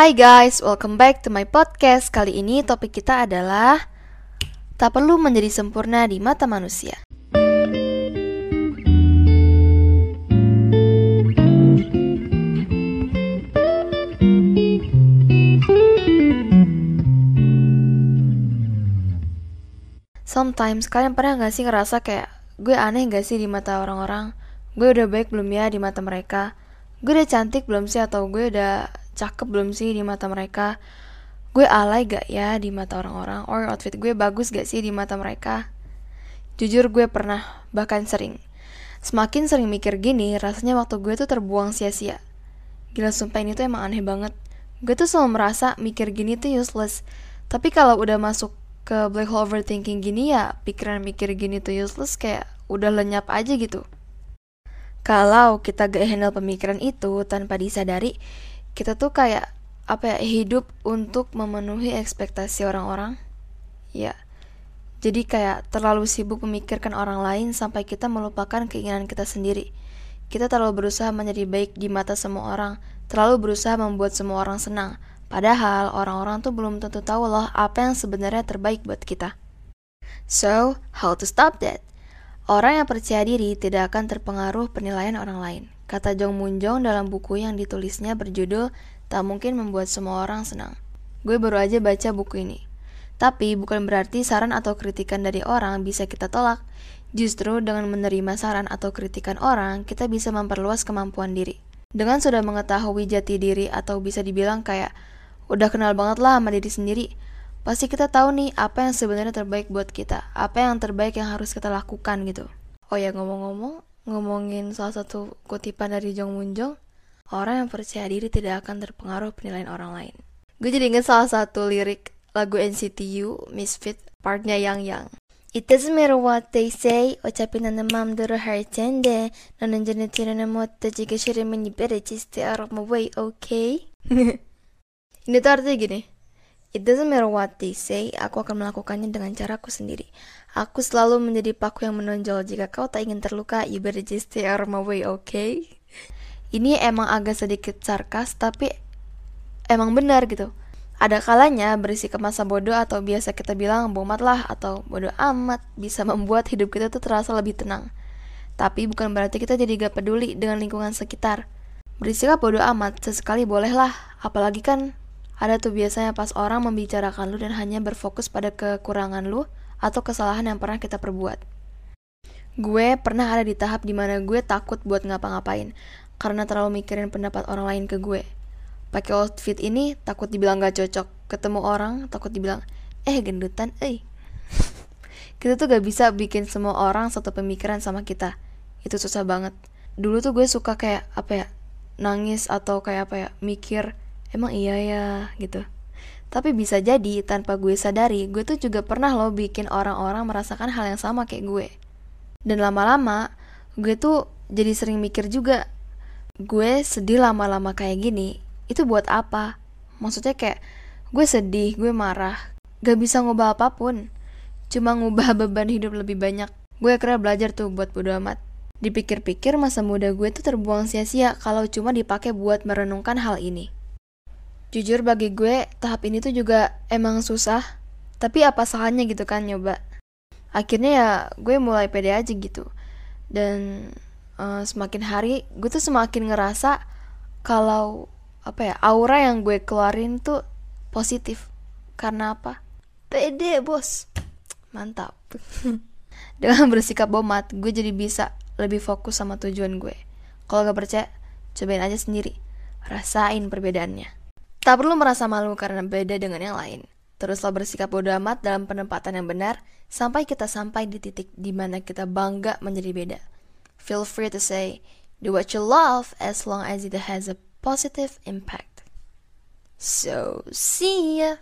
Hai guys, welcome back to my podcast. Kali ini topik kita adalah tak perlu menjadi sempurna di mata manusia. Sometimes kalian pernah gak sih ngerasa kayak gue aneh gak sih di mata orang-orang? Gue udah baik belum ya di mata mereka? Gue udah cantik belum sih atau gue udah cakep belum sih di mata mereka? Gue alay gak ya di mata orang-orang? Or outfit gue bagus gak sih di mata mereka? Jujur gue pernah, bahkan sering. Semakin sering mikir gini, rasanya waktu gue tuh terbuang sia-sia. Gila sumpah ini tuh emang aneh banget. Gue tuh selalu merasa mikir gini tuh useless. Tapi kalau udah masuk ke black hole overthinking gini ya pikiran mikir gini tuh useless kayak udah lenyap aja gitu. Kalau kita gak handle pemikiran itu tanpa disadari, kita tuh kayak apa ya hidup untuk memenuhi ekspektasi orang-orang. Ya. Jadi kayak terlalu sibuk memikirkan orang lain sampai kita melupakan keinginan kita sendiri. Kita terlalu berusaha menjadi baik di mata semua orang, terlalu berusaha membuat semua orang senang, Padahal orang-orang tuh belum tentu tahu loh apa yang sebenarnya terbaik buat kita. So, how to stop that? Orang yang percaya diri tidak akan terpengaruh penilaian orang lain. Kata Jong Munjong dalam buku yang ditulisnya berjudul Tak Mungkin Membuat Semua Orang Senang. Gue baru aja baca buku ini. Tapi bukan berarti saran atau kritikan dari orang bisa kita tolak. Justru dengan menerima saran atau kritikan orang, kita bisa memperluas kemampuan diri. Dengan sudah mengetahui jati diri atau bisa dibilang kayak udah kenal banget lah sama diri sendiri, pasti kita tahu nih apa yang sebenarnya terbaik buat kita, apa yang terbaik yang harus kita lakukan gitu. Oh ya ngomong-ngomong, ngomongin salah satu kutipan dari Jong Munjong, orang yang percaya diri tidak akan terpengaruh penilaian orang lain. Gue jadi inget salah satu lirik lagu NCTU, Misfit, partnya Yang Yang. It doesn't matter what they say 어차피 나는 마음대로 할 텐데 너는 전혀 티를 못 지기 싫으면 you better just stay out of my way, okay? Ini tuh artinya gini, It doesn't matter what they say, aku akan melakukannya dengan caraku sendiri. Aku selalu menjadi paku yang menonjol. Jika kau tak ingin terluka, you better just stay out of my way, okay? Ini emang agak sedikit sarkas, tapi emang benar gitu. Ada kalanya berisi masa bodoh atau biasa kita bilang bomat lah atau bodoh amat bisa membuat hidup kita tuh terasa lebih tenang. Tapi bukan berarti kita jadi gak peduli dengan lingkungan sekitar. Bersikap bodoh amat sesekali bolehlah, apalagi kan ada tuh biasanya pas orang membicarakan lu dan hanya berfokus pada kekurangan lu atau kesalahan yang pernah kita perbuat. Gue pernah ada di tahap di mana gue takut buat ngapa-ngapain karena terlalu mikirin pendapat orang lain ke gue. Pakai outfit ini takut dibilang gak cocok, ketemu orang takut dibilang eh gendutan, eh. kita tuh gak bisa bikin semua orang satu pemikiran sama kita. Itu susah banget. Dulu tuh gue suka kayak apa ya, nangis atau kayak apa ya, mikir emang iya ya gitu. Tapi bisa jadi tanpa gue sadari gue tuh juga pernah loh bikin orang-orang merasakan hal yang sama kayak gue. Dan lama-lama gue tuh jadi sering mikir juga gue sedih lama-lama kayak gini itu buat apa? Maksudnya kayak gue sedih gue marah gak bisa ngubah apa pun. Cuma ngubah beban hidup lebih banyak. Gue akhirnya belajar tuh buat bodo amat. Dipikir-pikir masa muda gue tuh terbuang sia-sia kalau cuma dipakai buat merenungkan hal ini Jujur bagi gue, tahap ini tuh juga emang susah. Tapi apa salahnya gitu kan nyoba. Akhirnya ya gue mulai pede aja gitu. Dan uh, semakin hari gue tuh semakin ngerasa kalau apa ya aura yang gue keluarin tuh positif. Karena apa? Pede bos. Mantap. Dengan bersikap bomat, gue jadi bisa lebih fokus sama tujuan gue. Kalau gak percaya, cobain aja sendiri. Rasain perbedaannya. Tak perlu merasa malu karena beda dengan yang lain. Teruslah bersikap bodoh amat dalam penempatan yang benar sampai kita sampai di titik di mana kita bangga menjadi beda. Feel free to say, do what you love as long as it has a positive impact. So, see ya!